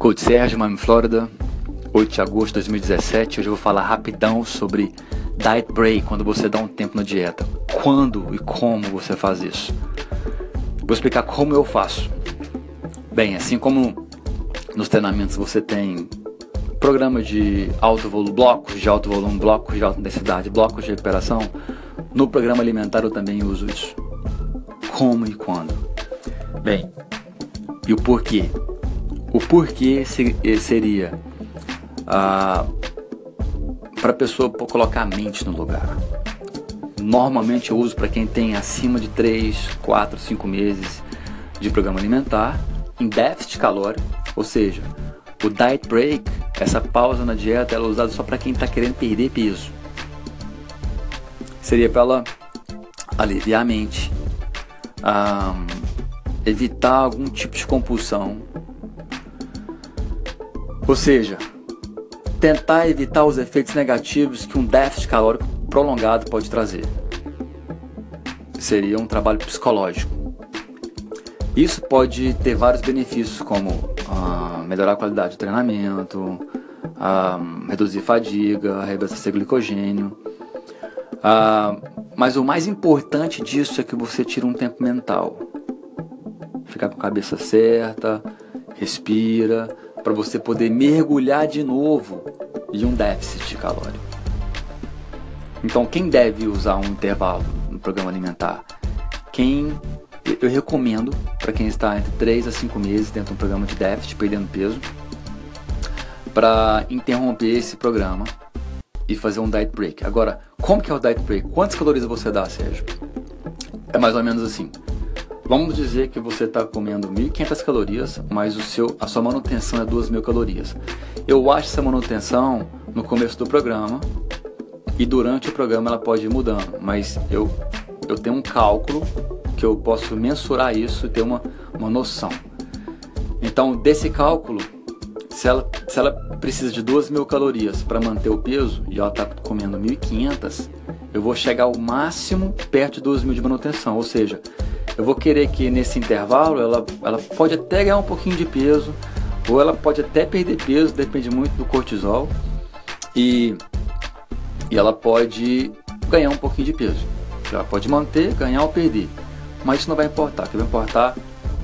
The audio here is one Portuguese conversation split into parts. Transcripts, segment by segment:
Coach Sérgio, Miami, Flórida, 8 de agosto de 2017. Hoje eu vou falar rapidão sobre diet break, quando você dá um tempo na dieta. Quando e como você faz isso. Vou explicar como eu faço. Bem, assim como nos treinamentos você tem programa de alto volume, blocos de alto volume, blocos de alta intensidade, blocos de recuperação, no programa alimentar eu também uso isso. Como e quando? Bem, e o porquê? O porquê eh, seria ah, para a pessoa colocar a mente no lugar. Normalmente eu uso para quem tem acima de 3, 4, 5 meses de programa alimentar em déficit calórico, ou seja, o diet break, essa pausa na dieta, ela é usada só para quem está querendo perder peso. Seria para ela aliviar a mente, um, evitar algum tipo de compulsão, ou seja, tentar evitar os efeitos negativos que um déficit calórico prolongado pode trazer. Seria um trabalho psicológico. Isso pode ter vários benefícios, como ah, melhorar a qualidade do treinamento, ah, reduzir fadiga, reabastecer glicogênio. Ah, mas o mais importante disso é que você tira um tempo mental. Ficar com a cabeça certa, respira, para você poder mergulhar de novo em um déficit calórico. Então, quem deve usar um intervalo no programa alimentar? Quem eu recomendo para quem está entre 3 a 5 meses dentro de um programa de déficit, perdendo peso, para interromper esse programa e fazer um diet break. Agora, como que é o diet break? Quantas calorias você dá, Sérgio? É mais ou menos assim. Vamos dizer que você está comendo 1.500 calorias, mas o seu, a sua manutenção é 2.000 calorias. Eu acho essa manutenção no começo do programa e durante o programa ela pode ir mudando, mas eu, eu tenho um cálculo que eu posso mensurar isso e ter uma, uma noção. Então, desse cálculo, se ela, se ela precisa de 2.000 calorias para manter o peso e ela está comendo 1.500, eu vou chegar ao máximo perto de 2.000 de manutenção, ou seja, eu vou querer que nesse intervalo ela, ela pode até ganhar um pouquinho de peso, ou ela pode até perder peso, depende muito do cortisol, e, e ela pode ganhar um pouquinho de peso. Ela pode manter, ganhar ou perder. Mas isso não vai importar. O que vai importar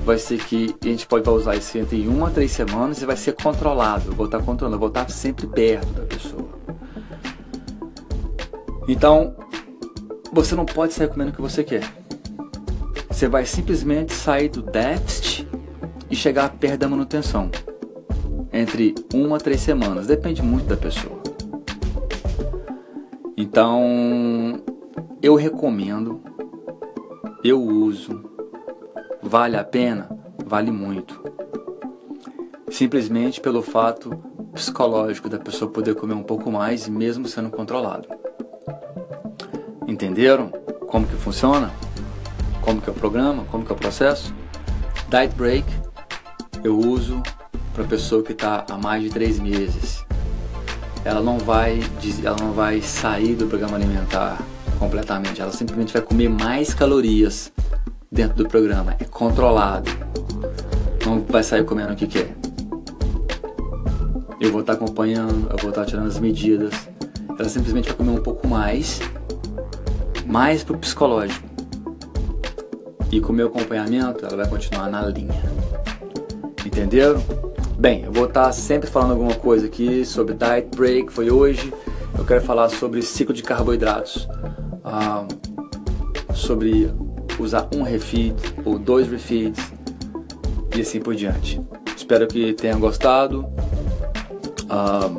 vai ser que a gente pode usar isso entre uma a três semanas e vai ser controlado. Eu vou estar controlando, eu vou estar sempre perto da pessoa. Então, você não pode sair comendo o que você quer. Você vai simplesmente sair do déficit e chegar perto da manutenção. Entre uma a três semanas, depende muito da pessoa. Então, eu recomendo, eu uso, vale a pena? Vale muito. Simplesmente pelo fato psicológico da pessoa poder comer um pouco mais mesmo sendo controlado. Entenderam como que funciona? Como que é o programa, como que é o processo. Diet Break eu uso para pessoa que está há mais de três meses. Ela não vai, ela não vai sair do programa alimentar completamente. Ela simplesmente vai comer mais calorias dentro do programa. É controlado. Não vai sair comendo o que quer. Eu vou estar tá acompanhando, eu vou estar tá tirando as medidas. Ela simplesmente vai comer um pouco mais, mais pro psicológico. E com o meu acompanhamento, ela vai continuar na linha. Entenderam? Bem, eu vou estar sempre falando alguma coisa aqui sobre diet break, foi hoje. Eu quero falar sobre ciclo de carboidratos, ah, sobre usar um refeed ou dois refeeds e assim por diante. Espero que tenham gostado. Ah,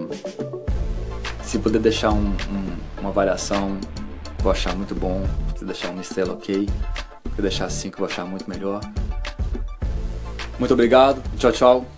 se puder deixar um, um, uma avaliação, vou achar muito bom. Se deixar uma estrela, ok. Se deixar assim que eu vou achar muito melhor. Muito obrigado. Tchau, tchau.